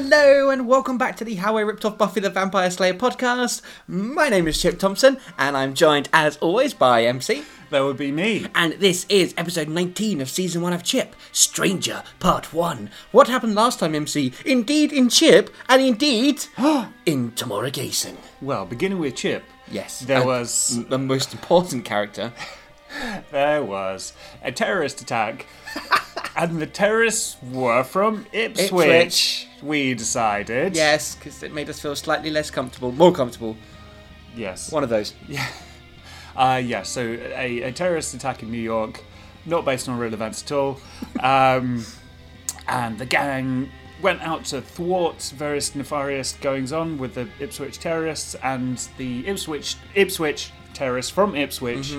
Hello and welcome back to the How I Ripped Off Buffy the Vampire Slayer podcast. My name is Chip Thompson and I'm joined as always by MC. That would be me. And this is episode 19 of season 1 of Chip, Stranger Part 1. What happened last time, MC? Indeed in Chip, and indeed in Tamora Gayson. Well, beginning with Chip. Yes. There and was the most important character. there was a terrorist attack, and the terrorists were from Ipswich. Ipswich. We decided. Yes, because it made us feel slightly less comfortable, more comfortable. Yes. One of those. Uh, yeah. So a, a terrorist attack in New York, not based on real events at all, um, and the gang went out to thwart various nefarious goings on with the Ipswich terrorists and the Ipswich Ipswich terrorists from Ipswich.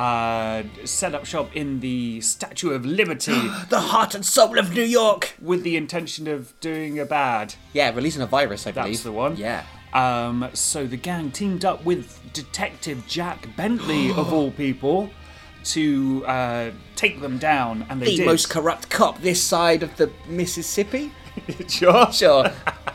Uh, set up shop in the Statue of Liberty The heart and soul of New York! with the intention of doing a bad. Yeah, releasing a virus, I believe. That's the one. Yeah. Um, so the gang teamed up with Detective Jack Bentley, of all people, to uh, take them down, and they The did. most corrupt cop this side of the Mississippi? sure. Sure.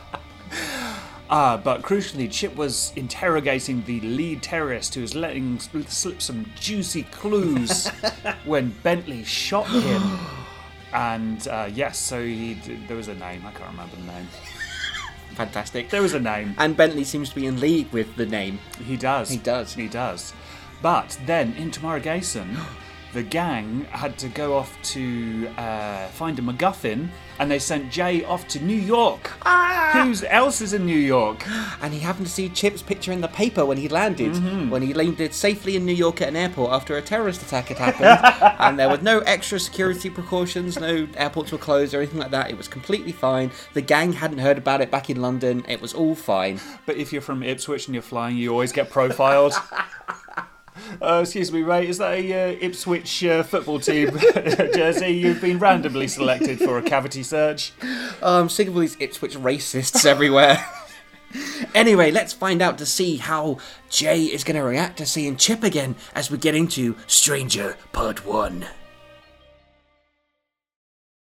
Ah, but crucially, Chip was interrogating the lead terrorist who was letting slip some juicy clues when Bentley shot him. And uh, yes, so he there was a name. I can't remember the name. Fantastic. There was a name. And Bentley seems to be in league with the name. He does. He does. He does. But then in Tamara Gayson, the gang had to go off to uh, find a MacGuffin, and they sent Jay off to New York. Ah! Who else is in New York? And he happened to see Chip's picture in the paper when he landed, Mm-hmm. when he landed safely in New York at an airport after a terrorist attack had happened. and there were no extra security precautions, no airports were closed or anything like that. It was completely fine. The gang hadn't heard about it back in London. It was all fine. But if you're from Ipswich and you're flying, you always get profiled. Uh, excuse me, Ray. Is that a uh, Ipswich uh, football team jersey? You've been randomly selected for a cavity search. Oh, I'm sick of all these Ipswich racists everywhere. anyway, let's find out to see how Jay is going to react to seeing Chip again as we get into Stranger Part 1.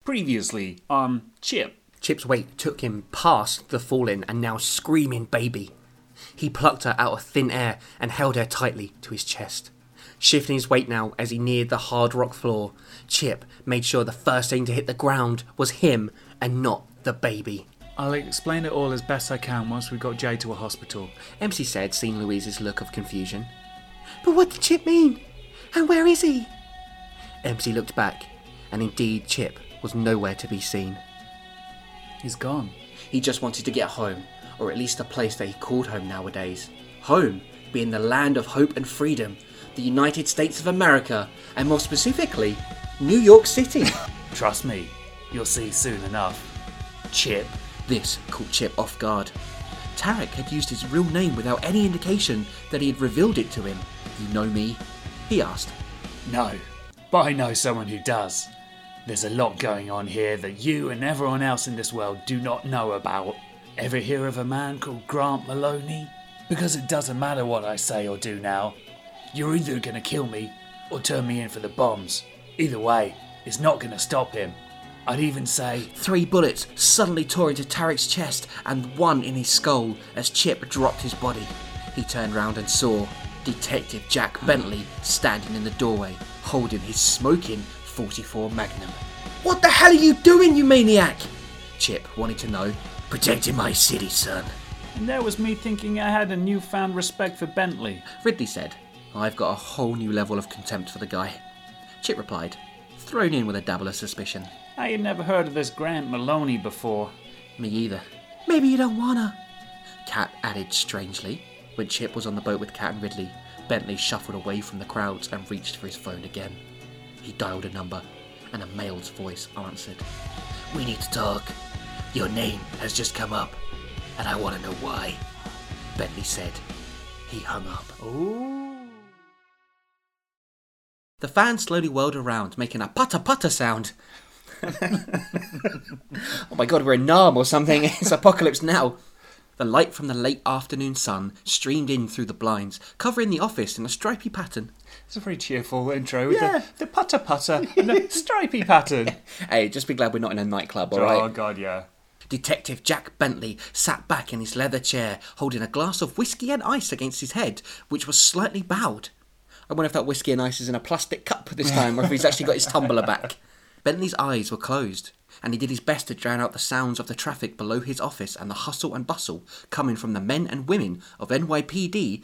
Previously on Chip. Chip's weight took him past the fallen and now screaming baby. He plucked her out of thin air and held her tightly to his chest. Shifting his weight now as he neared the hard rock floor, Chip made sure the first thing to hit the ground was him and not the baby. I'll explain it all as best I can once we've got Jay to a hospital. MC said, seeing Louise's look of confusion. But what did Chip mean? And where is he? MC looked back, and indeed Chip was nowhere to be seen. He's gone. He just wanted to get home, or at least a place that he called home nowadays. Home being the land of hope and freedom, the United States of America, and more specifically, New York City. Trust me, you'll see soon enough. Chip. this caught Chip off guard. Tarek had used his real name without any indication that he had revealed it to him. You know me? He asked. No, but I know someone who does. There's a lot going on here that you and everyone else in this world do not know about. Ever hear of a man called Grant Maloney? Because it doesn't matter what I say or do now. You're either gonna kill me or turn me in for the bombs. Either way, it's not gonna stop him. I'd even say Three bullets suddenly tore into Tarek's chest and one in his skull as Chip dropped his body. He turned round and saw Detective Jack Bentley standing in the doorway, holding his smoking 44 Magnum. What the hell are you doing, you maniac? Chip wanted to know. Protecting my city, son. And there was me thinking I had a newfound respect for Bentley. Ridley said, I've got a whole new level of contempt for the guy. Chip replied, thrown in with a dabble of suspicion. I had never heard of this Grant Maloney before. Me either. Maybe you don't wanna. Cat added strangely. When Chip was on the boat with Cat and Ridley, Bentley shuffled away from the crowds and reached for his phone again. He dialed a number, and a male's voice answered. We need to talk. Your name has just come up, and I want to know why. Bentley said. He hung up. Ooh. The fan slowly whirled around, making a putter putter sound. oh my god, we're in Nam or something. It's apocalypse now. The light from the late afternoon sun streamed in through the blinds, covering the office in a stripy pattern. It's a very cheerful intro with Yeah. the, the putter putter and the stripy pattern. Hey, just be glad we're not in a nightclub, all oh, right? Oh alright? god, yeah. Detective Jack Bentley sat back in his leather chair, holding a glass of whiskey and ice against his head, which was slightly bowed. I wonder if that whiskey and ice is in a plastic cup this time, or if he's actually got his tumbler back. Bentley's eyes were closed, and he did his best to drown out the sounds of the traffic below his office and the hustle and bustle coming from the men and women of NYPD.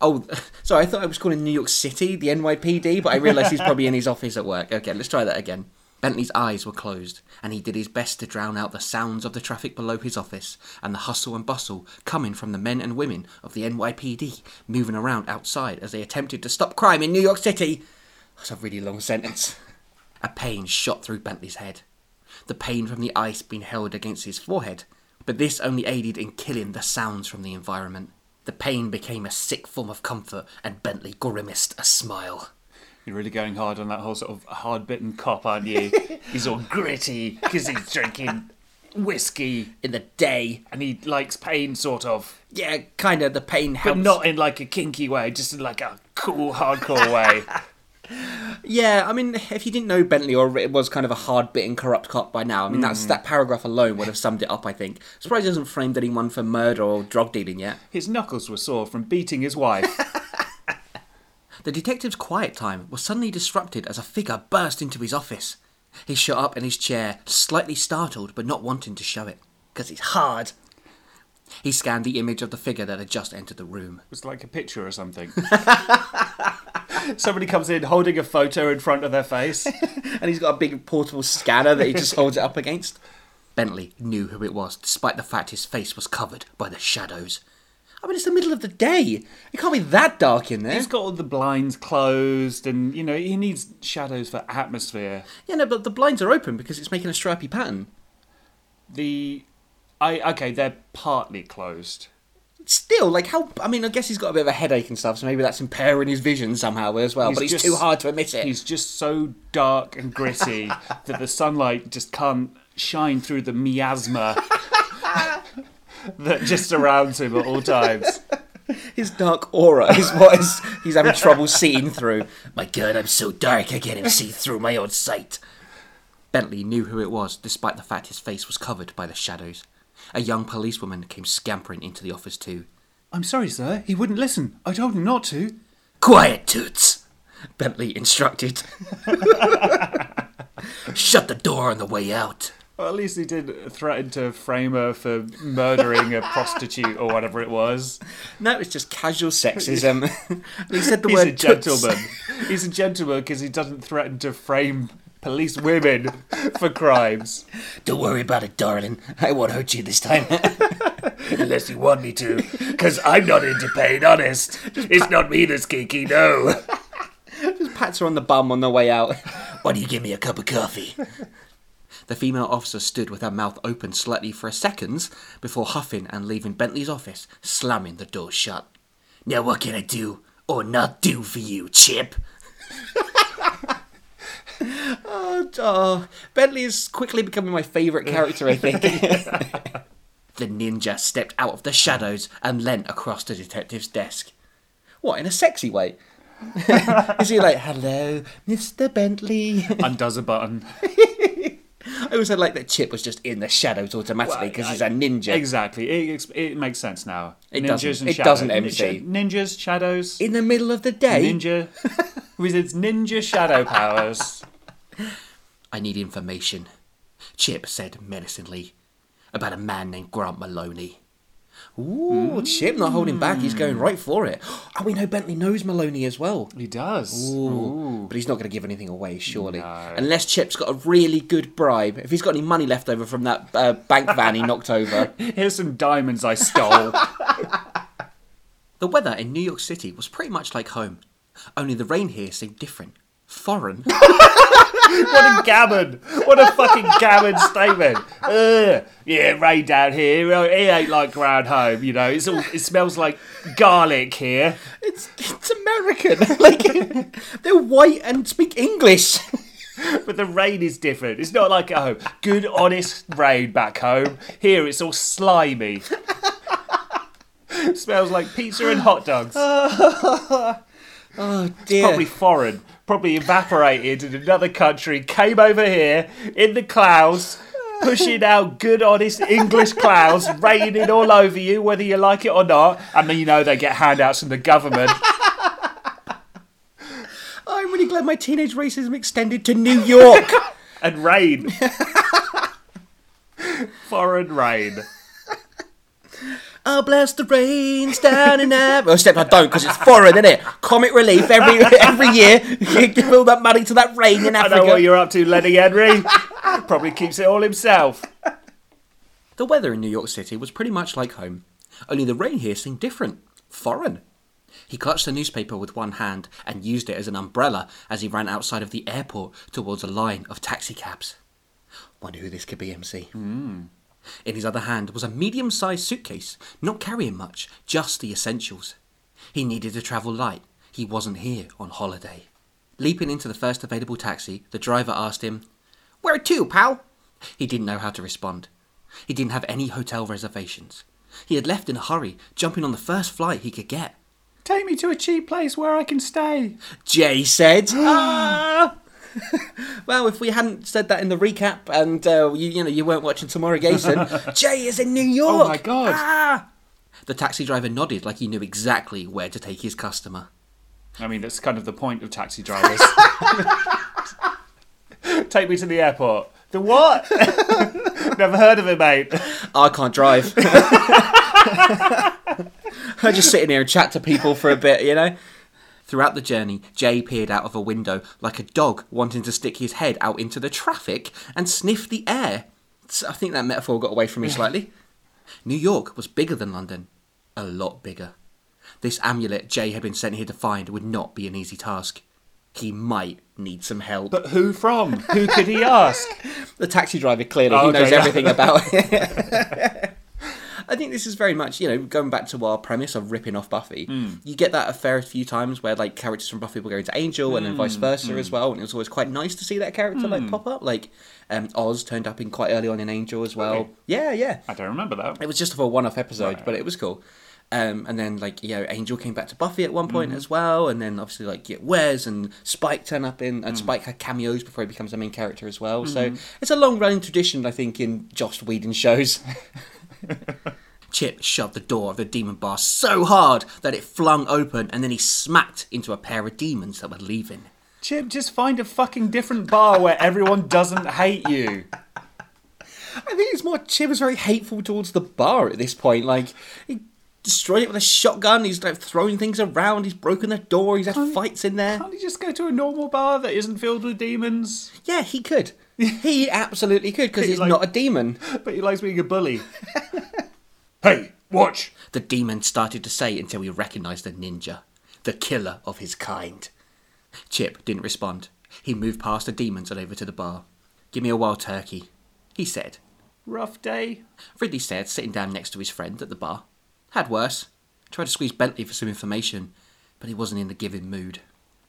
Oh, sorry, I thought I was calling New York City the NYPD, but I realised he's probably in his office at work. Okay, let's try that again. Bentley's eyes were closed, and he did his best to drown out the sounds of the traffic below his office and the hustle and bustle coming from the men and women of the NYPD moving around outside as they attempted to stop crime in New York City. That's a really long sentence. A pain shot through Bentley's head. The pain from the ice being held against his forehead, but this only aided in killing the sounds from the environment. The pain became a sick form of comfort, and Bentley grimaced a smile. You're really going hard on that whole sort of hard bitten cop, aren't you? he's all gritty because he's drinking whiskey In the day, and he likes pain, sort of. yeah, kind of the pain But not in like a kinky way, just in like a cool, hardcore way. Yeah, I mean, if you didn't know Bentley or it was kind of a hard bitten corrupt cop by now, I mean, that's hmm. that paragraph alone would have summed it up. I think. Surprised he hasn't framed anyone for murder or drug dealing yet. His knuckles were sore from beating his wife. The detective's quiet time was suddenly disrupted as a figure burst into his office. He shot up in his chair, slightly startled but not wanting to show it, because it's hard. He scanned the image of the figure that had just entered the room. It was like a picture or something. Somebody comes in holding a photo in front of their face. and he's got a big portable scanner that he just holds it up against. Bentley knew who it was, despite the fact his face was covered by the shadows. I mean, it's the middle of the day. It can't be that dark in there. He's got all the blinds closed, and you know he needs shadows for atmosphere. Yeah, no, but the blinds are open because it's making a stripy pattern. The, I okay, they're partly closed. Still, like how? I mean, I guess he's got a bit of a headache and stuff, so maybe that's impairing his vision somehow as well. but he's just- too hard to admit it. He's just so dark and gritty that the sunlight just can't shine through the miasma that just surrounds him at all times. His dark aura is what is he's having trouble seeing through. My God, I'm so dark I can't even see through my own sight. Bentley knew who it was, despite the fact his face was covered by the shadows. A young policewoman came scampering into the office too. I'm sorry, sir. He wouldn't listen. I told him not to. Quiet, Toots! Bentley instructed. Shut the door on the way out. Well, at least he did threaten to frame her for murdering a prostitute or whatever it was. No, it's just casual sexism. he said the He's word a toots. gentleman. He's a gentleman because he doesn't threaten to frame police women for crimes. Don't worry about it, darling. I won't hurt you this time. Unless you want me to, because I'm not into pain, honest. It's not me that's kinky, no. Just pats her on the bum on the way out. Why don't you give me a cup of coffee? The female officer stood with her mouth open slightly for a seconds before huffing and leaving Bentley's office, slamming the door shut. Now what can I do or not do for you, Chip? oh, oh, Bentley is quickly becoming my favourite character, I think. the ninja stepped out of the shadows and leant across the detective's desk. What, in a sexy way? Is he like, hello, Mr. Bentley? Undoes a button. I also like that Chip was just in the shadows automatically because he's a ninja. Exactly. It, it makes sense now. It Ninjas doesn't. and It shadows. doesn't, MC. Ninjas, shadows, In the middle of the day, ninja. With its ninja shadow powers. I need information. Chip said menacingly about a man named Grant Maloney. Ooh, Chip not holding back. He's going right for it. Oh, we know Bentley knows Maloney as well. He does. Ooh. But he's not going to give anything away, surely. No. Unless Chip's got a really good bribe. If he's got any money left over from that uh, bank van he knocked over. Here's some diamonds I stole. The weather in New York City was pretty much like home. Only the rain here seemed different. Foreign. what a gammon! What a fucking gammon statement! Ugh. Yeah, rain down here. Well, It ain't like ground home, you know. It's all. It smells like garlic here. it's, it's American. like, they're white and speak English. But the rain is different. It's not like at home. Good, honest rain back home. Here, it's all slimy. smells like pizza and hot dogs. Oh, dear. Probably foreign. Probably evaporated in another country. Came over here in the clouds. pushing out good, honest English clouds, raining all over you, whether you like it or not. And then you know they get handouts from the government. I'm really glad my teenage racism extended to New York. and rain. Foreign rain. I'll bless the rains down in there. Well, except I don't because it's foreign, isn't it? Comic relief every every year. You give all that money to that rain in Africa. I know what you're up to, Lenny Henry. Probably keeps it all himself. The weather in New York City was pretty much like home, only the rain here seemed different, foreign. He clutched the newspaper with one hand and used it as an umbrella as he ran outside of the airport towards a line of taxicabs. Wonder who this could be, MC. Hmm. In his other hand was a medium sized suitcase, not carrying much, just the essentials. He needed to travel light. He wasn't here on holiday. Leaping into the first available taxi, the driver asked him, Where to, pal? He didn't know how to respond. He didn't have any hotel reservations. He had left in a hurry, jumping on the first flight he could get. Take me to a cheap place where I can stay. Jay said. ah! well, if we hadn't said that in the recap, and uh, you, you know you weren't watching Tomorrow Gason, Jay is in New York. Oh my God. Ah! The taxi driver nodded like he knew exactly where to take his customer. I mean, that's kind of the point of taxi drivers. Take me to the airport. The what? Never heard of it, mate. I can't drive. I just sit in here and chat to people for a bit, you know. Throughout the journey, Jay peered out of a window like a dog wanting to stick his head out into the traffic and sniff the air. So I think that metaphor got away from me slightly. New York was bigger than London, a lot bigger. This amulet Jay had been sent here to find would not be an easy task. He might need some help. But who from? Who could he ask? The taxi driver clearly Oh, he okay, knows yeah. everything about it. I think this is very much, you know, going back to our premise of ripping off Buffy. Hmm. You get that a fair few times where like characters from Buffy will go into Angel and then vice Hmm. versa as well, and it was always quite nice to see that character like pop up. Like um, Oz turned up in quite early on in Angel as well. Really? Yeah, yeah. I don't remember that. It was just for a one-off episode, Right. but it was cool. Um, and then like you know, Angel came back to Buffy at one Mm-hmm. point as well, and then obviously like yeah, Wes and Spike turn up in, Mm. and Spike had cameos before he becomes a main character as well. So it's a long-running tradition, I think, in Joss Whedon shows. Chip shoved the door of the demon bar so hard that it flung open, and then he smacked into a pair of demons that were leaving. Chip, just find a fucking different bar where everyone doesn't hate you. I think it's more Chip is very hateful towards the bar at this point. Like he destroyed it with a shotgun. He's like throwing things around. He's broken the door. He's had fights in there. Can't he just go to a normal bar that isn't filled with demons? Yeah, he could. He absolutely could because he's Like- not a demon. But he likes being a bully. hey, watch! The demon started to say until he recognized the ninja, the killer of his kind. Chip didn't respond. He moved past the demons and over to the bar. Give me a wild turkey, he said. Rough day. Ridley said, sitting down next to his friend at the bar. Had worse. Tried to squeeze Bentley for some information, but he wasn't in the giving mood.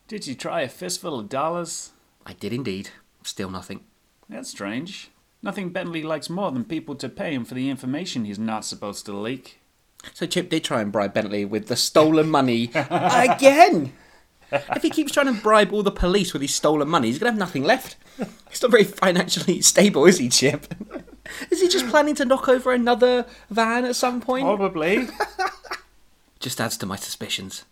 Did you try a fistful of dollars? I did indeed. Still nothing. That's strange. Nothing Bentley likes more than people to pay him for the information he's not supposed to leak. So Chip did try and bribe Bentley with the stolen money again. If he keeps trying to bribe all the police with his stolen money, he's going to have nothing left. He's not very financially stable, is he, Chip? Is he just planning to knock over another van at some point? Probably. Just adds to my suspicions.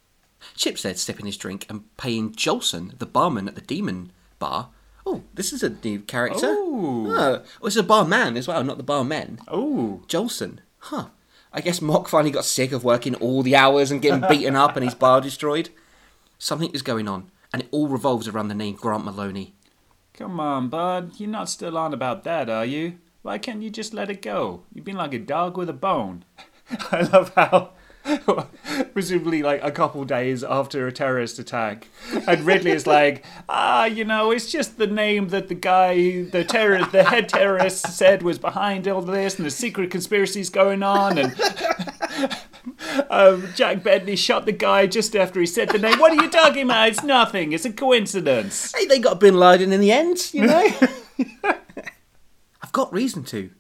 Chip said, sipping his drink and paying Jolson, the barman at the Demon Bar. Oh, this is a new character. Ooh. Oh, it's a barman as well, not the barmen. oh. Jolson. Huh. I guess Mock finally got sick of working all the hours and getting beaten up and his bar destroyed. Something is going on, and it all revolves around the name Grant Maloney. Come on, bud. You're not still on about that, are you? Why can't you just let it go? You've been like a dog with a bone. I love how, presumably, like a couple days after a terrorist attack, and Ridley is like, ah, you know, it's just the name that the guy, the terror, the head terrorist said was behind all this, and the secret conspiracies going on, and. Um, Jack Bentley shot the guy just after he said the name. What are you talking about? It's nothing. It's a coincidence. Hey, they got Bin Laden in the end, you know? I've got reason to.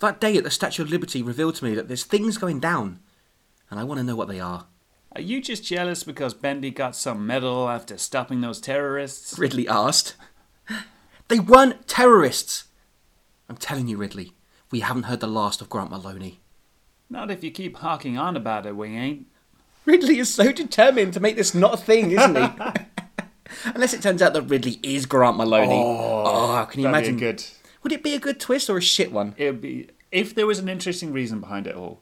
That day at the Statue of Liberty revealed to me that there's things going down, and I want to know what they are. Are you just jealous because Bentley got some medal after stopping those terrorists? Ridley asked. They weren't terrorists. I'm telling you, Ridley, we haven't heard the last of Grant Maloney. Not if you keep harking on about it, we ain't. Ridley is so determined to make this not a thing, isn't he? Unless it turns out that Ridley is Grant Maloney. Oh, ah, can you imagine? good. Would it be a good twist or a shit one? It'd be if there was an interesting reason behind it all,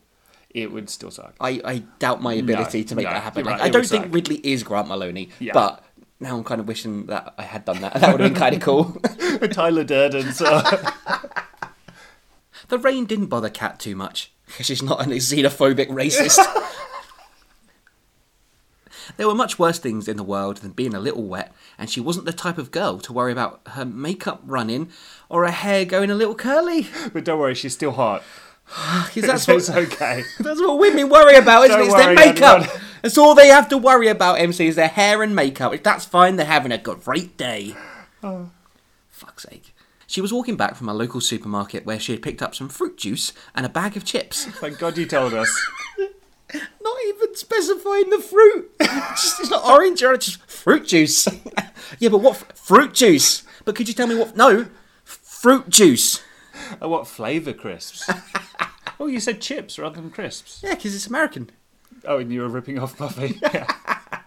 it would still suck. I, I doubt my ability to make no, that happen. right, I, I don't think suck. Ridley is Grant Maloney, Yeah. but now I'm kind of wishing that I had done that. That would have been kind of cool. Tyler Durden. So the rain didn't bother Kat too much because she's not a xenophobic racist. there were much worse things in the world than being a little wet, and she wasn't the type of girl to worry about her makeup running or her hair going a little curly. but don't worry, she's still hot. 'Cause that's it's what, okay. that's what women worry about, isn't it? Don't It's their makeup. That's all they have to worry about, MC, is their hair and makeup. If that's fine, they're having a great day. Fuck's sake. She was walking back from a local supermarket where she had picked up some fruit juice and a bag of chips. Thank God you told us. Not even specifying the fruit. It's, just, it's not orange or it's just fruit juice. yeah, but what f- fruit juice? But could you tell me what? No, f- fruit juice. Oh, what flavour crisps? Oh, you said chips rather than crisps. Yeah, because it's American. Oh, and you were ripping off Buffy. Yeah.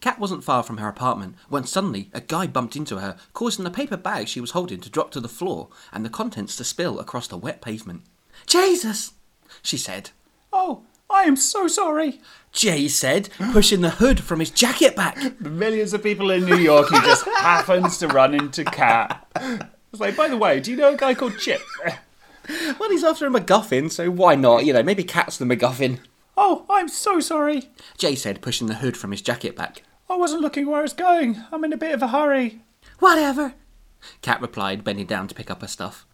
Kat wasn't far from her apartment when suddenly a guy bumped into her, causing the paper bag she was holding to drop to the floor and the contents to spill across the wet pavement. Jesus, she said. Oh, I am so sorry. Jay said, pushing the hood from his jacket back. The millions of people in New York who just happens to run into Cat. It's like, by the way, do you know a guy called Chip? Well, he's after a MacGuffin, so why not? You know, maybe Kat's the MacGuffin. Oh, I'm so sorry. Jay said, pushing the hood from his jacket back. I wasn't looking where I was going. I'm in a bit of a hurry. Whatever. Cat replied, bending down to pick up her stuff.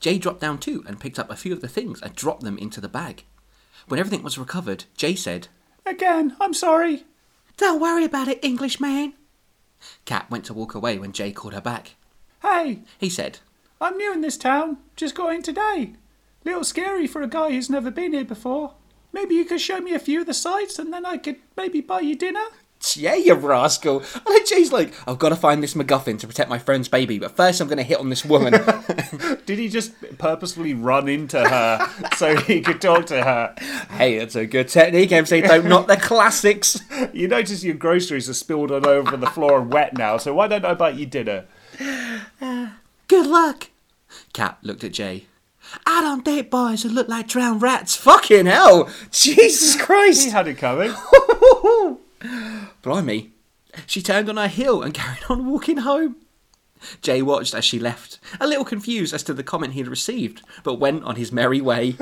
Jay dropped down too and picked up a few of the things and dropped them into the bag. When everything was recovered, Jay said, Again, I'm sorry. Don't worry about it, Englishman. Cat went to walk away when Jay called her back. Hey, He said, I'm new in this town. Just got in today. Little scary for a guy who's never been here before. Maybe you could show me a few of the sights and then I could maybe buy you dinner? Yeah, you rascal. And then Jay's like, I've got to find this MacGuffin to protect my friend's baby, but first I'm going to hit on this woman. Did he just purposefully run into her so he could talk to her? hey, that's a good technique, MC. Don't knock the classics. You notice your groceries are spilled all over the floor and wet now, so why don't I buy you dinner? Good luck. Kat looked at Jay. I don't date boys who look like drowned rats. Fucking hell. Jesus Christ! He had it coming. Blimey. She turned on her heel and carried on walking home. Jay watched as she left, a little confused as to the comment he'd received, but went on his merry way.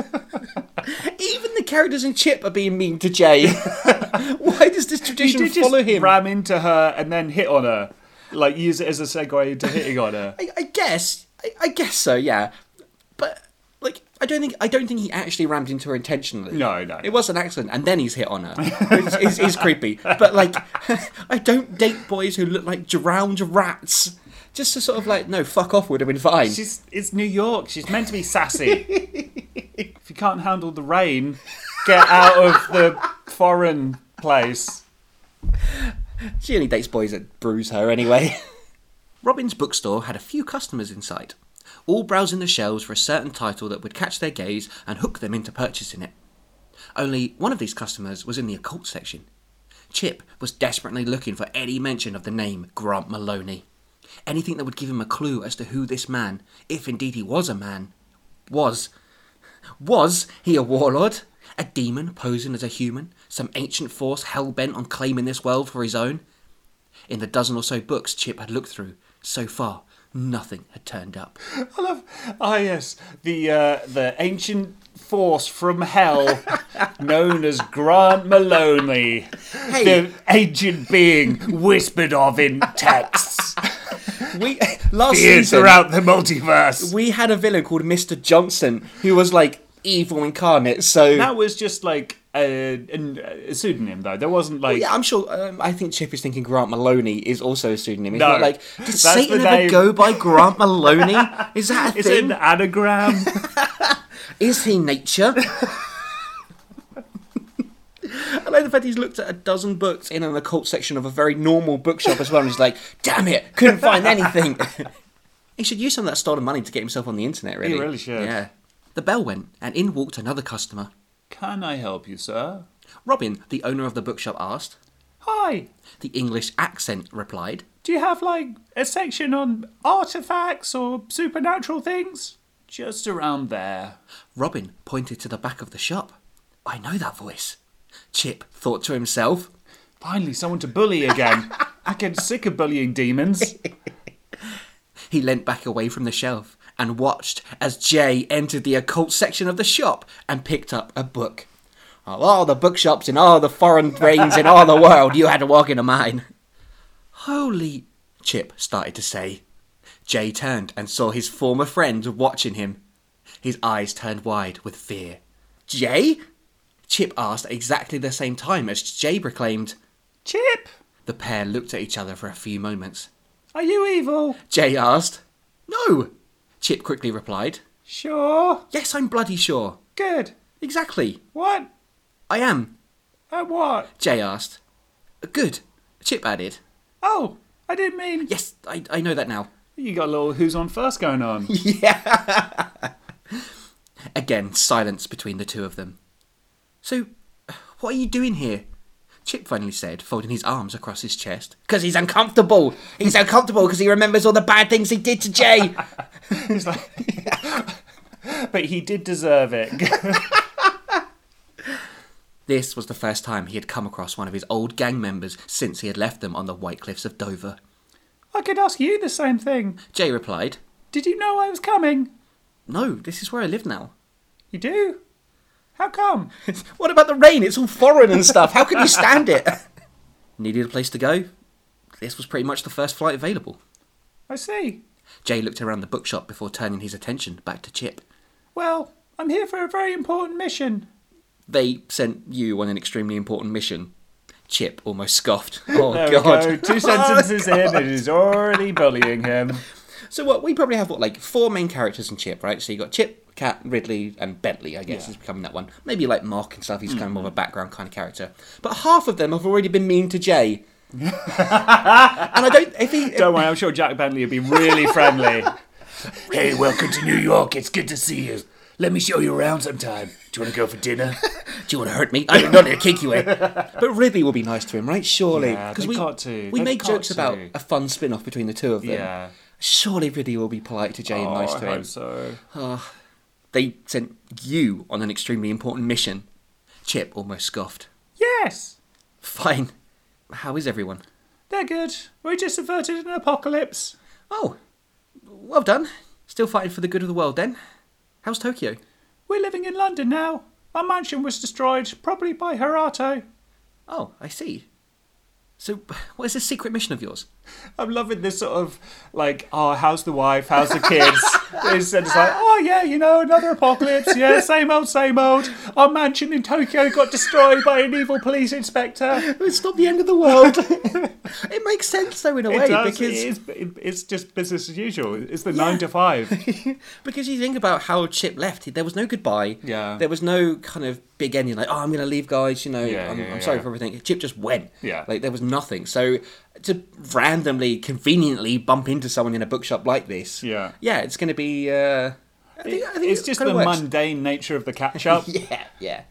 Even the characters in Chip are being mean to Jay. Why does this He tradition follow him? ram into her and then hit on her. Like, use it as a segue into hitting on her. I, I guess, I, I guess so, yeah. But like, I don't think I don't think he actually rammed into her intentionally. No, no. It was an accident, and then he's hit on her. It's, it's, it's creepy, but like, I don't date boys who look like drowned rats. Just to sort of like, no, fuck off would have been fine. She's it's New York. She's meant to be sassy. if you can't handle the rain, get out of the foreign place. She only dates boys that bruise her anyway. Robin's bookstore had a few customers in sight, all browsing the shelves for a certain title that would catch their gaze and hook them into purchasing it. Only one of these customers was in the occult section. Chip was desperately looking for any mention of the name Grant Maloney. Anything that would give him a clue as to who this man, if indeed he was a man, was. Was he a warlord? A demon posing as a human? Some ancient force hell bent on claiming this world for his own? In the dozen or so books Chip had looked through, so far, nothing had turned up. I love. Ah, yes, the uh, the ancient force from hell, known as Grant Maloney, Hey. the ancient being whispered of in texts, We last feared season throughout the multiverse. we had a villain called Mr. Johnson who was like evil incarnate. So That was just like a, a, a pseudonym, though. There wasn't like. yeah, I'm sure. Um, I think Chip is thinking Grant Maloney is also a pseudonym. It's No, not like did Satan ever go by Grant Maloney? Is that a Is it an anagram? Is he nature? I like the fact he's looked at a dozen books in an occult section of a very normal bookshop as well, and he's like, "Damn it, couldn't find anything." He should use some of that stolen money to get himself on the internet, really. he really should. Yeah. The bell went, and in walked another customer. Can I help you, sir? Robin, the owner of the bookshop, asked. Hi. The English accent replied. Do you have like a section on artifacts or supernatural things? Just around there. Robin pointed to the back of the shop. I know that voice. Chip thought to himself. Finally, someone to bully again. I get sick of bullying demons. He leant back away from the shelf and watched as Jay entered the occult section of the shop and picked up a book. Of all the bookshops in all the foreign brains in all the world, you had to walk into mine. Holy, Chip started to say. Jay turned and saw his former friend watching him. His eyes turned wide with fear. Jay? Chip asked at exactly the same time as Jay proclaimed. Chip, The pair looked at each other for a few moments. are you evil? Jay asked. No! Chip quickly replied. Sure. Yes, I'm bloody sure. Good. Exactly. What? I am. Uh, what? Jay asked. Good. Chip added. Oh, I didn't mean. Yes, I, I know that now. You got a little who's on first going on. Yeah. Again, silence between the two of them. So, what are you doing here? Chip finally said, folding his arms across his chest. Because he's uncomfortable. He's uncomfortable because he remembers all the bad things he did to Jay. He's like, but he did deserve it. this was the first time he had come across one of his old gang members since he had left them on the White Cliffs of Dover. I could ask you the same thing. Jay replied, Did you know I was coming? No, this is where I live now. You do? How come? What about the rain? It's all foreign and stuff. How can you stand it? Needed a place to go? This was pretty much the first flight available. I see. Jay looked around the bookshop before turning his attention back to Chip. Well, I'm here for a very important mission. They sent you on an extremely important mission. Chip almost scoffed. Oh, There God. we go. Two sentences oh, in, and he's already bullying him. So what? We probably have what, like four main characters in Chip, right? So you got Chip, Cat, Ridley, and Bentley. I guess Yeah. is becoming that one. Maybe like Mark and stuff. He's kind of more of a mm. background kind of character. But half of them have already been mean to Jay. and I don't. If he, Don't worry, I'm sure Jack Bentley would be really friendly. Hey, welcome to New York. It's good to see you. Let me show you around sometime. Do you want to go for dinner? Do you want to hurt me? I'm not in a kinky way. But Ridley will be nice to him, right? Surely. Yeah, Because they've we, got to. we They've got jokes to. about a fun spin off between the two of them. Yeah. Surely Ridley will be polite to Jay and Oh, nice I to him. hope so. Ah, they sent you on an extremely important mission. Chip almost scoffed. Yes, Fine. How is everyone? they're good. We just averted an apocalypse. Oh, well done. Still fighting for the good of the world then. How's Tokyo? We're living in London now. Our mansion was destroyed, probably by Harato. Oh, I see. So, what is this secret mission of yours? I'm loving this sort of like, oh, how's the wife? How's the kids? Instead, it's like, oh yeah, you know, another apocalypse. Yeah, same old, same old. Our mansion in Tokyo got destroyed by an evil police inspector. It's not the end of the world. it makes sense though in a way does. because It is, it's just business as usual. It's the nine to five. because you think about how Chip left, there was no goodbye. Yeah. There was no kind of big ending like, oh, I'm going to leave, guys. You know, Yeah, I'm, yeah, I'm sorry yeah. for everything. Chip just went. Yeah. Like there was nothing. So to randomly, conveniently bump into someone in a bookshop like this. Yeah. Yeah, it's going to be. Uh, I think, I think it's it just the works. mundane nature of the catch up. Yeah, yeah.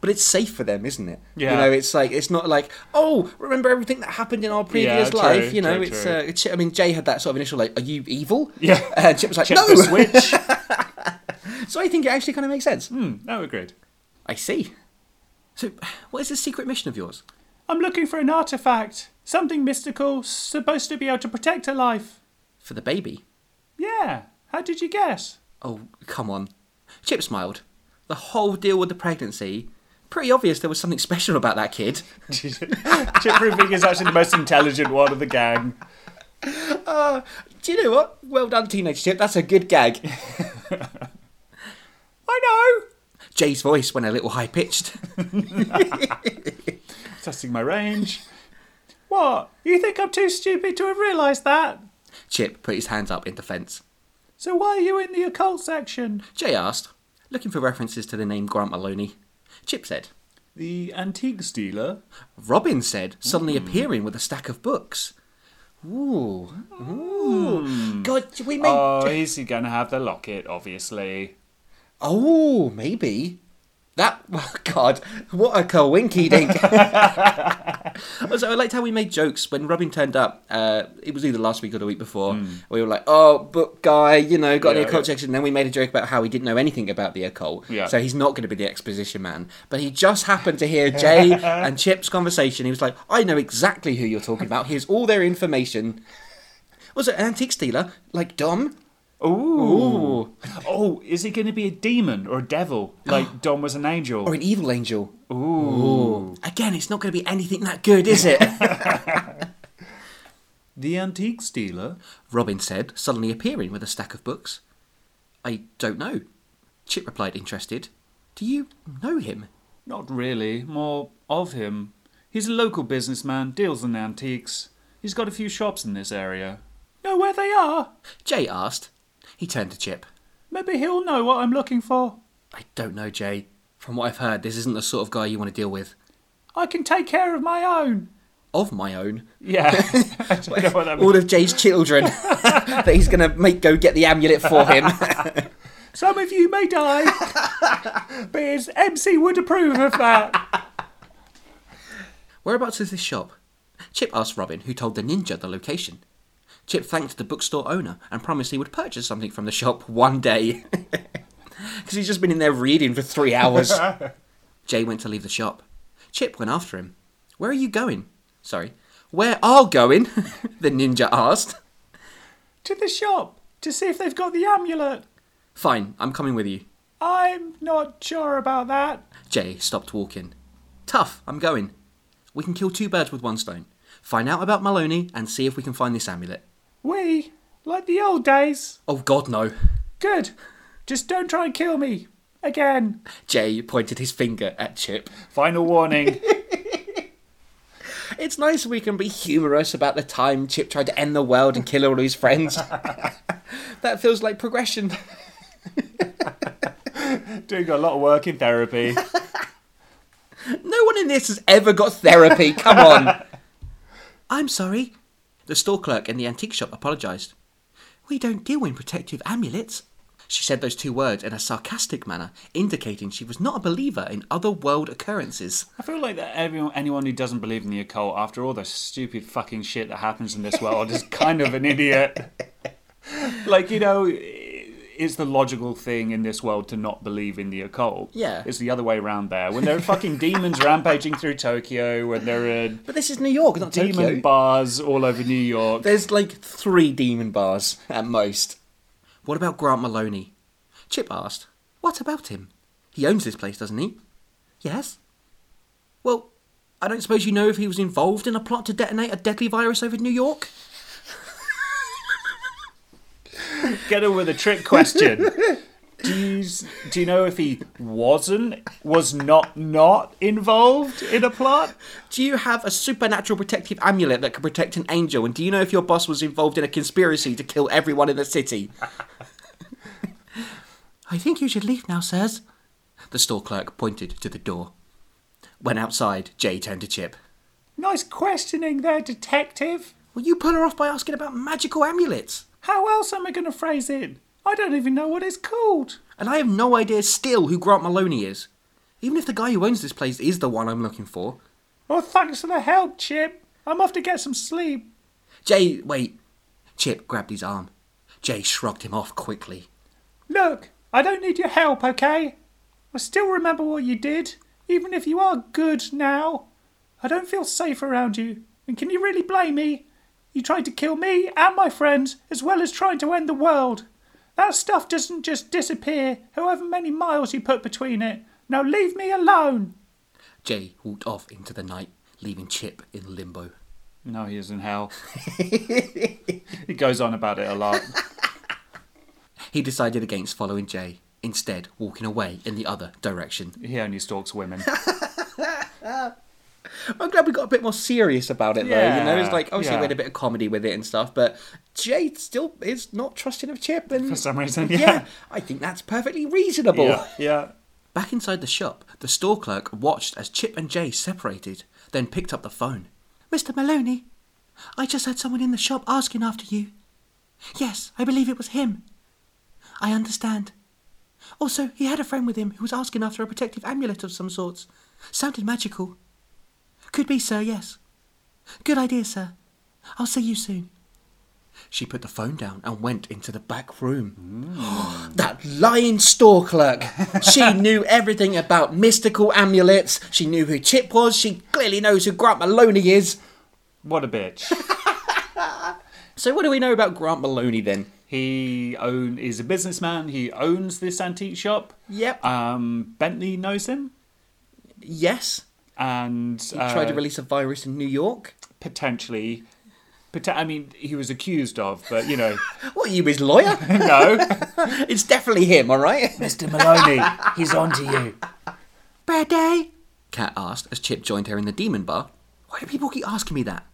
But it's safe for them, isn't it? Yeah. You know, it's like it's not like, oh, remember everything that happened in our previous true, life. You know, true, it's true. uh, it's. I mean, Jay had that sort of initial like, are you evil? Yeah. And Chip was like, Check no. the switch. so I think it actually kind of makes sense. Hmm, no, agreed. I see. So, what is this secret mission of yours? I'm looking for an artifact. Something mystical, supposed to be able to protect a life. For the baby? Yeah. How did you guess? Oh, come on. Chip smiled. The whole deal with the pregnancy. Pretty obvious there was something special about that kid. Chip Rubik is actually the most intelligent one of the gang. Uh, do you know what? Well done, teenage Chip. That's a good gag. I know. Jay's voice went a little high pitched. Testing my range. What? You think I'm too stupid to have realised that? Chip put his hands up in defence. So why are you in the occult section? Jay asked, looking for references to the name Grant Maloney. Chip said. The antiques dealer? Robin said, suddenly hmm. appearing with a stack of books. Ooh. Hmm. Ooh. God, we made. Oh, he's going to have the locket, obviously. Oh, maybe. That, oh God, what a coinky dink. also, I liked how we made jokes when Robin turned up. Uh, it was either last week or the week before. We were like, oh, book guy, you know, got Yeah, the occult yeah. section. And then we made a joke about how he didn't know anything about the occult. Yeah. So he's not going to be the exposition man. But he just happened to hear Jay and Chip's conversation. He was like, I know exactly who you're talking about. Here's all their information. Was it an antique stealer like Dom? Ooh. Ooh. Oh, is he going to be a demon or a devil? Like Don was an angel. Or an evil angel? Ooh. Again, it's not going to be anything that good, is it? The antique stealer? Robin said, suddenly appearing with a stack of books. I don't know. Chip replied, interested. Do you know him? Not really, more of him. He's a local businessman, deals in antiques. He's got a few shops in this area. Know where they are? Jay asked. He turned to Chip. Maybe he'll know what I'm looking for. I don't know, Jay. From what I've heard, this isn't the sort of guy you want to deal with. I can take care of my own. Of my own. Yeah. I don't know what that All of Jay's children that he's going to make go get the amulet for him. Some of you may die, but his MC would approve of that. Whereabouts is this shop? Chip asked Robin, who told the ninja the location. Chip thanked the bookstore owner and promised he would purchase something from the shop one day. Because he's just been in there reading for three hours. Jay went to leave the shop. Chip went after him. Where are you going? Sorry. Where are going? the ninja asked. To the shop to see if they've got the amulet. Fine, I'm coming with you. I'm not sure about that. Jay stopped walking. Tough, I'm going. We can kill two birds with one stone. Find out about Maloney and see if we can find this amulet. We, like the old days. Oh god, no. Good. Just don't try and kill me. Again. Jay pointed his finger at Chip. Final warning. It's nice we can be humorous about the time Chip tried to end the world and kill all his friends. that feels like progression. Doing a lot of work in therapy. No one in this has ever got therapy. Come on. I'm sorry. The store clerk in the antique shop apologised. We don't deal in protective amulets. She said those two words in a sarcastic manner, indicating she was not a believer in other world occurrences. I feel like that everyone, anyone who doesn't believe in the occult, after all the stupid fucking shit that happens in this world, is kind of an idiot. like, you know, it's the logical thing in this world to not believe in the occult. Yeah. It's the other way around there. When there are fucking demons rampaging through Tokyo, when there are But this is New York, not demon Tokyo. bars all over New York. There's like three demon bars at most. What about Grant Maloney? Chip asked. What about him? He owns this place, doesn't he? Yes. Well, I don't suppose you know if he was involved in a plot to detonate a deadly virus over New York? Get her with a trick question. Do you, do you know if he wasn't, was not not involved in a plot? Do you have a supernatural protective amulet that can protect an angel? And do you know if your boss was involved in a conspiracy to kill everyone in the city? I think you should leave now, sirs. The store clerk pointed to the door. When outside, Jay turned to Chip. Nice questioning there, detective. Well, you put her off by asking about magical amulets. How else am I going to phrase it? I don't even know what it's called. And I have no idea still who Grant Maloney is. Even if the guy who owns this place is the one I'm looking for. Well, thanks for the help, Chip. I'm off to get some sleep. Jay, wait. Chip grabbed his arm. Jay shrugged him off quickly. Look, I don't need your help, okay? I still remember what you did, even if you are good now. I don't feel safe around you, and can you really blame me? You tried to kill me and my friends, as well as trying to end the world. That stuff doesn't just disappear, however many miles you put between it. Now leave me alone. Jay walked off into the night, leaving Chip in limbo. No, he is in hell. he goes on about it a lot. He decided against following Jay, instead walking away in the other direction. He only stalks women. I'm glad we got a bit more serious about it, though. You know, it's like obviously yeah. we had a bit of comedy with it and stuff, but Jay still is not trusting of Chip, and For some reason, yeah, yeah. I think that's perfectly reasonable. Yeah, yeah. Back inside the shop, the store clerk watched as Chip and Jay separated, then picked up the phone. Mr. Maloney? I just had someone in the shop asking after you. Yes, I believe it was him. I understand. Also, he had a friend with him who was asking after a protective amulet of some sorts. Sounded magical. Could be, sir, yes. Good idea, sir. I'll see you soon. She put the phone down and went into the back room. that lying store clerk! she knew everything about mystical amulets. She knew who Chip was. She clearly knows who Grant Maloney is. What a bitch. So, what do we know about Grant Maloney then? he own is a businessman. He owns this antique shop. Yep. Um, Bentley knows him, yes. And He tried to uh, release a virus in New York. potentially. Pote- I mean, he was accused of, but you know, What, you his lawyer? no. it's definitely him, alright? Mr. Maloney, he's on to you. Bad day? Kat asked as Chip joined her in the demon bar. Why do people keep asking me that?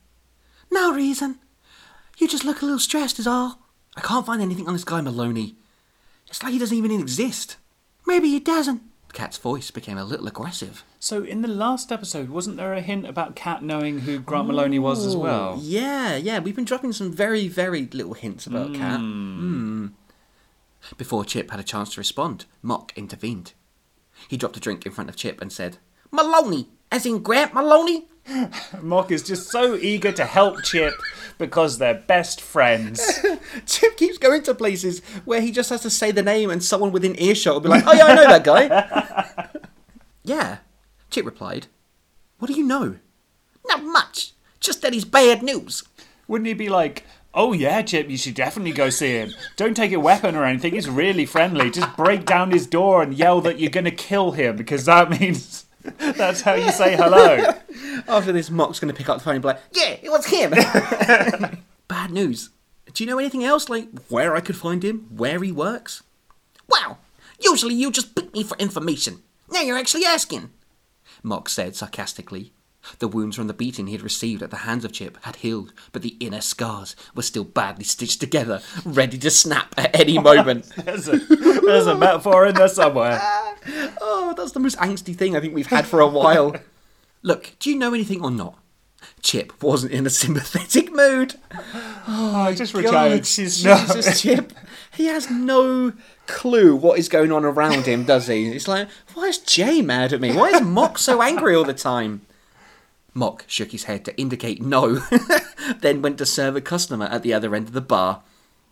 No reason. You just look a little stressed, is all. I can't find anything on this guy Maloney. It's like he doesn't even exist. Maybe he doesn't. Kat's voice became a little aggressive. So in the last episode, wasn't there a hint about Kat knowing who Grant Maloney was as well? Yeah, yeah, we've been dropping some very, very little hints about. Hmm. Before Chip had a chance to respond, Mock intervened. He dropped a drink in front of Chip and said, Maloney, as in Grant Maloney? Mock is just so eager to help Chip because they're best friends. Chip keeps going to places where he just has to say the name and someone within earshot will be like, oh yeah, I know that guy. yeah, Chip replied. What do you know? Not much. Just that he's bad news. Wouldn't he be like, "Oh yeah, Chip, you should definitely go see him. Don't take a weapon or anything. He's really friendly. Just break down his door and yell that you're gonna kill him because that means that's how you say hello." After this, Mock's going to pick up the phone and be like, yeah, it was him. bad news. Do you know anything else, like where I could find him, where he works? Wow, usually you just beat me for information. Now you're actually asking. Mock said sarcastically. The wounds from the beating he had received at the hands of Chip had healed, but the inner scars were still badly stitched together, ready to snap at any moment. There's a, there's a metaphor in there somewhere. That's the most angsty thing I think we've had for a while. Look, do you know anything or not? Chip wasn't in a sympathetic mood. Oh, I just God, retired. She's no. Jesus, Chip. He has no clue what is going on around him, does he? It's like, why is Jay mad at me? Why is Mock so angry all the time? Mock shook his head to indicate no, then went to serve a customer at the other end of the bar.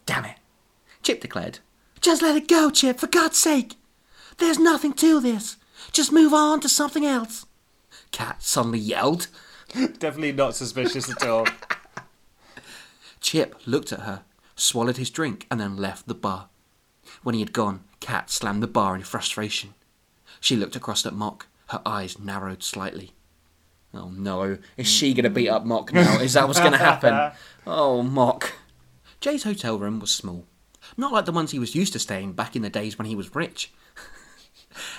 Damn it, Chip declared. Just let it go, Chip, for God's sake. There's nothing to this. Just move on to something else. Kat suddenly yelled. Definitely not suspicious at all. Chip looked at her, swallowed his drink, and then left the bar. When he had gone, Kat slammed the bar in frustration. She looked across at Mock, her eyes narrowed slightly. Oh no, is she going to beat up Mock now? Is that what's going to happen? Oh, Mock. Jay's hotel room was small. Not like the ones he was used to staying back in the days when he was rich.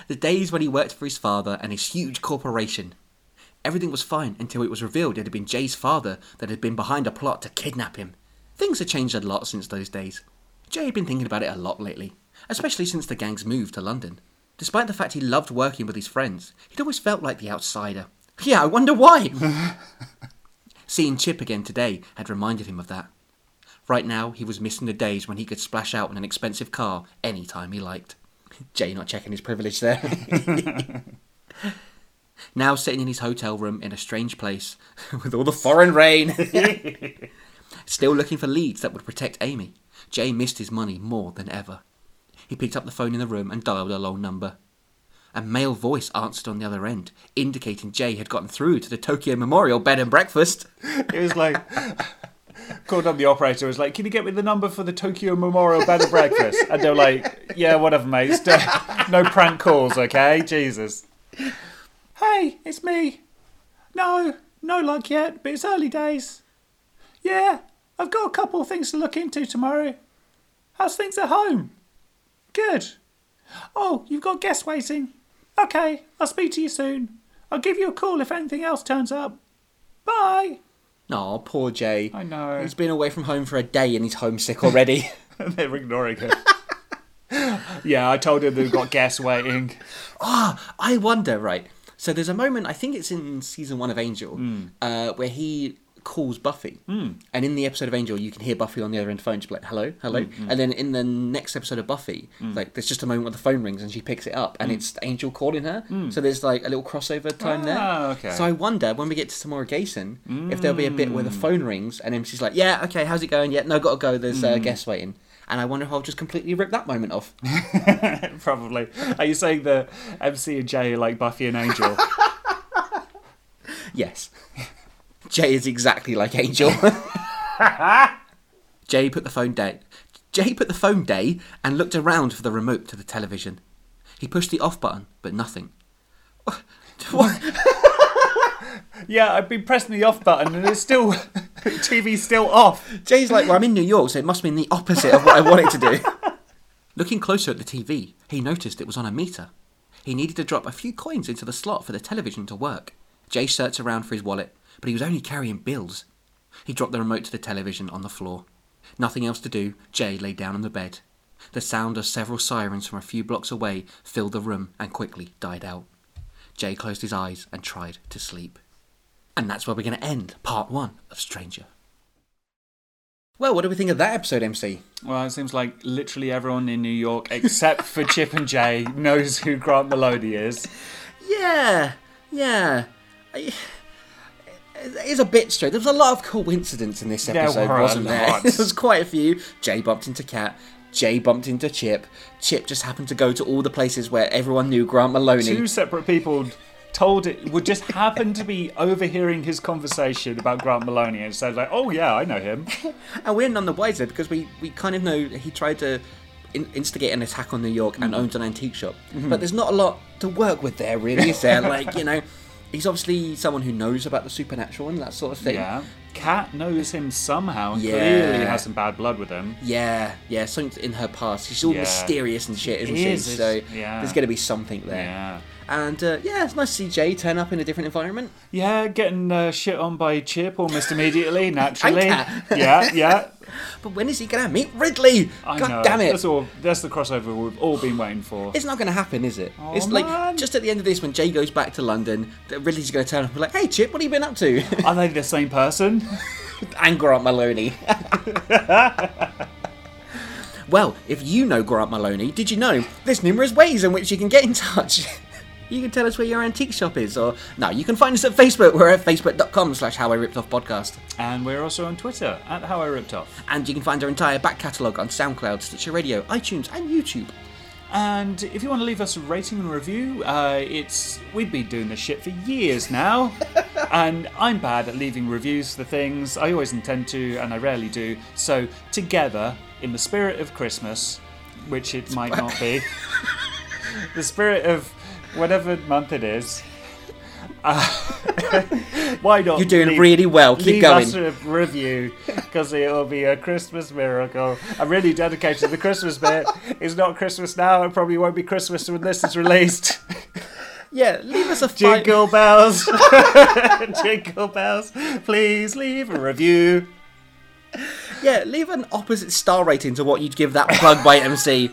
The days when he worked for his father and his huge corporation. Everything was fine until it was revealed it had been Jay's father that had been behind a plot to kidnap him. Things had changed a lot since those days. Jay had been thinking about it a lot lately, especially since the gang's move to London. Despite the fact he loved working with his friends, he'd always felt like the outsider. Yeah, I wonder why! Seeing Chip again today had reminded him of that. Right now, he was missing the days when he could splash out in an expensive car any time he liked. Jay not checking his privilege there. now sitting in his hotel room in a strange place with all the foreign rain. Still looking for leads that would protect Amy. Jay missed his money more than ever. He picked up the phone in the room and dialed a long number. A male voice answered on the other end, indicating Jay had gotten through to the Tokyo Memorial Bed and Breakfast. It was like called up the operator. Was like, "Can you get me the number for the Tokyo Memorial Bed and Breakfast?" And they're like, "Yeah, whatever, mate. No prank calls, okay? Jesus." Hey, it's me. No, no luck yet, but it's early days. Yeah, I've got a couple of things to look into tomorrow. How's things at home? Good. Oh, you've got guests waiting. Okay, I'll speak to you soon. I'll give you a call if anything else turns up. Bye. Oh, poor Jay. I know. He's been away from home for a day and he's homesick already. They're ignoring him. yeah, I told him they've got guests waiting. Ah, I wonder, right? So there's a moment, I think it's in season one of Angel, Hmm. uh, where he calls Buffy, hmm. and in the episode of Angel, you can hear Buffy on the other end of the phone, just be like "Hello, hello," hmm, hmm. and then in the next episode of Buffy, like there's just a moment where the phone rings and she picks it up, and it's Angel calling her. So there's like a little crossover time Ah, there. okay. So I wonder when we get to Tamora Gayson if there'll be a bit where the phone rings and then she's like, "Yeah, okay, how's it going? Yeah, no, gotta go. There's uh, guests waiting." And I wonder if I'll just completely rip that moment off. Probably. Are you saying that MC and Jay are like Buffy and Angel? Yes. Jay is exactly like Angel. Jay put the phone down. Jay put the phone down and looked around for the remote to the television. He pushed the off button, but nothing. What? yeah, I've been pressing the off button and it's still TV's still off. Jay's like, well, I'm in New York, so it must mean the opposite of what I want it to do. Looking closer at the TV, he noticed it was on a meter. He needed to drop a few coins into the slot for the television to work. Jay searched around for his wallet, but he was only carrying bills. He dropped the remote to the television on the floor. Nothing else to do, Jay lay down on the bed. The sound of several sirens from a few blocks away filled the room and quickly died out. Jay closed his eyes and tried to sleep. And that's where we're going to end part one of Stranger. Well, what do we think of that episode, MC? Well, it seems like literally everyone in New York, except for Chip and Jay, knows who Grant Maloney is. Yeah, yeah. I- is a bit strange. There was a lot of coincidence in this episode, a wasn't there? There was quite a few. Jay bumped into Kat. Jay bumped into Chip. Chip just happened to go to all the places where everyone knew Grant Maloney. Two separate people told it would just happen to be overhearing his conversation about Grant Maloney and said like, "Oh yeah, I know him." And we're none the wiser because we, we kind of know he tried to in- instigate an attack on New York Mm-hmm. and owns an antique shop. But there's not a lot to work with there, really, is there? like, you know, he's obviously someone who knows about the supernatural and that sort of thing. Yeah, Kat knows him somehow. and Yeah. Clearly has some bad blood with him. Yeah, yeah, something in her past. She's all Yeah. mysterious and shit, isn't she? is, so yeah. there's going to be something there. And uh, yeah, it's nice to see Jay turn up in a different environment. Yeah, getting uh, shit on by Chip almost immediately, naturally. Yeah, yeah. But when is he going to meet Ridley? I God know. damn it! That's all. That's the crossover we've all been waiting for. It's not going to happen, is it? Oh, it's like man. just at the end of this, when Jay goes back to London, that Ridley's going to turn up and be like, "Hey, Chip, what have you been up to?" Are they the same person? and Grant Maloney. well, if you know Grant Maloney, did you know there's numerous ways in which you can get in touch? You can tell us where your antique shop is, or no, you can find us at Facebook. We're at facebook.com slash how I ripped off podcast. And we're also on Twitter at How I Ripped Off. And you can find our entire back catalogue on SoundCloud, Stitcher Radio, iTunes, and YouTube. And if you want to leave us a rating and review, uh, it's we've been doing this shit for years now, and I'm bad at leaving reviews for things. I always intend to, and I rarely do. So together, in the spirit of Christmas, which it might not be, the spirit of whatever month it is. Uh, why not? You're doing leave- really well. Keep leave going. us a review because it will be a Christmas miracle. I'm really dedicated to the Christmas bit. It's not Christmas now. It probably won't be Christmas when this is released. Yeah, leave us a five. Jingle bells, jingle bells. Please leave a review. Yeah, leave an opposite star rating to what you'd give that plug by MC.